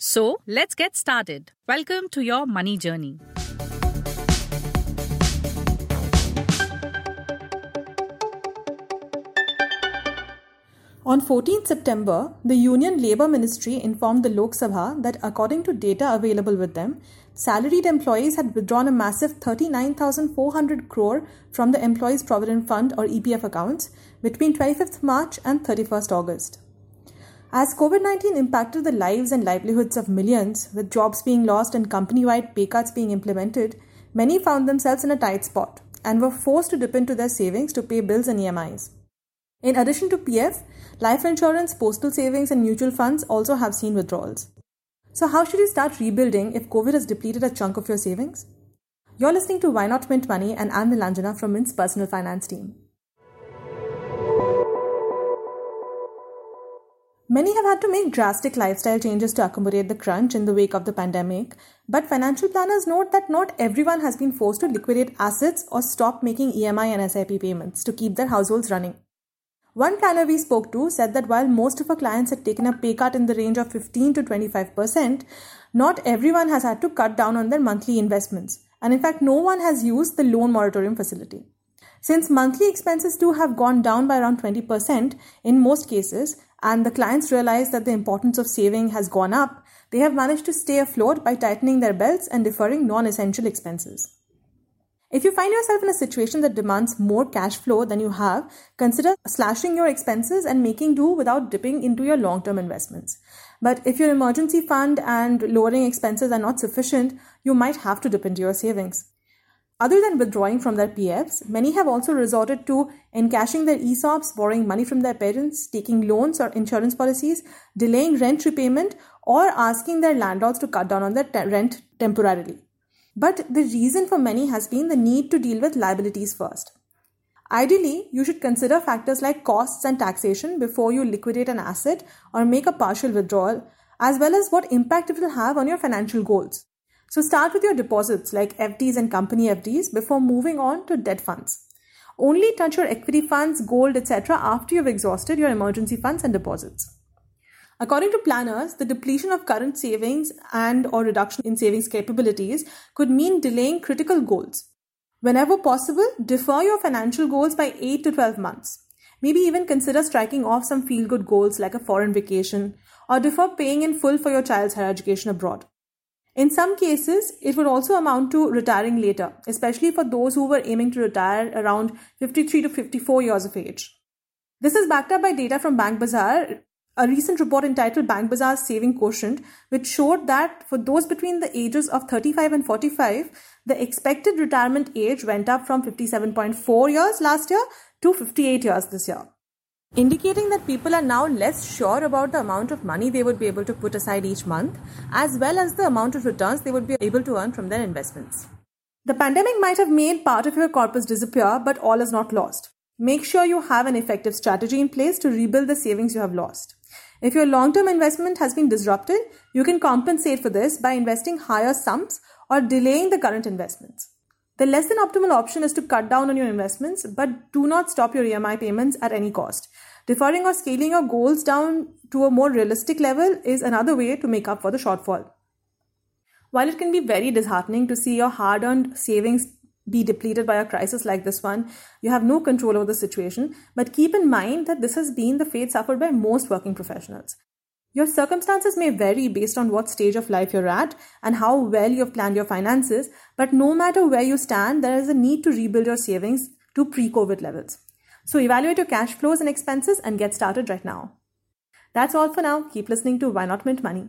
So let's get started. Welcome to your money journey. On 14 September, the Union Labour Ministry informed the Lok Sabha that according to data available with them, salaried employees had withdrawn a massive 39,400 crore from the Employees Provident Fund or EPF accounts between 25th March and 31st August. As COVID 19 impacted the lives and livelihoods of millions, with jobs being lost and company wide pay cuts being implemented, many found themselves in a tight spot and were forced to dip into their savings to pay bills and EMIs. In addition to PF, life insurance, postal savings, and mutual funds also have seen withdrawals. So, how should you start rebuilding if COVID has depleted a chunk of your savings? You're listening to Why Not Mint Money, and I'm Nilanjana from Mint's personal finance team. Many have had to make drastic lifestyle changes to accommodate the crunch in the wake of the pandemic, but financial planners note that not everyone has been forced to liquidate assets or stop making EMI and SIP payments to keep their households running. One planner we spoke to said that while most of our clients had taken a pay cut in the range of 15 to 25%, not everyone has had to cut down on their monthly investments. And in fact, no one has used the loan moratorium facility. Since monthly expenses too have gone down by around 20% in most cases, and the clients realize that the importance of saving has gone up, they have managed to stay afloat by tightening their belts and deferring non essential expenses. If you find yourself in a situation that demands more cash flow than you have, consider slashing your expenses and making do without dipping into your long term investments. But if your emergency fund and lowering expenses are not sufficient, you might have to dip into your savings. Other than withdrawing from their PFs, many have also resorted to encashing their ESOPs, borrowing money from their parents, taking loans or insurance policies, delaying rent repayment, or asking their landlords to cut down on their te- rent temporarily. But the reason for many has been the need to deal with liabilities first. Ideally, you should consider factors like costs and taxation before you liquidate an asset or make a partial withdrawal, as well as what impact it will have on your financial goals. So start with your deposits like FDs and company FDs before moving on to debt funds. Only touch your equity funds, gold, etc. after you've exhausted your emergency funds and deposits. According to planners, the depletion of current savings and or reduction in savings capabilities could mean delaying critical goals. Whenever possible, defer your financial goals by 8 to 12 months. Maybe even consider striking off some feel good goals like a foreign vacation or defer paying in full for your child's higher education abroad. In some cases, it would also amount to retiring later, especially for those who were aiming to retire around 53 to 54 years of age. This is backed up by data from Bank Bazaar, a recent report entitled Bank Bazaar's Saving Quotient, which showed that for those between the ages of 35 and 45, the expected retirement age went up from 57.4 years last year to 58 years this year indicating that people are now less sure about the amount of money they would be able to put aside each month, as well as the amount of returns they would be able to earn from their investments. The pandemic might have made part of your corpus disappear, but all is not lost. Make sure you have an effective strategy in place to rebuild the savings you have lost. If your long term investment has been disrupted, you can compensate for this by investing higher sums or delaying the current investments. The less than optimal option is to cut down on your investments, but do not stop your EMI payments at any cost. Deferring or scaling your goals down to a more realistic level is another way to make up for the shortfall. While it can be very disheartening to see your hard earned savings be depleted by a crisis like this one, you have no control over the situation, but keep in mind that this has been the fate suffered by most working professionals. Your circumstances may vary based on what stage of life you're at and how well you've planned your finances, but no matter where you stand, there is a need to rebuild your savings to pre COVID levels. So evaluate your cash flows and expenses and get started right now. That's all for now. Keep listening to Why Not Mint Money.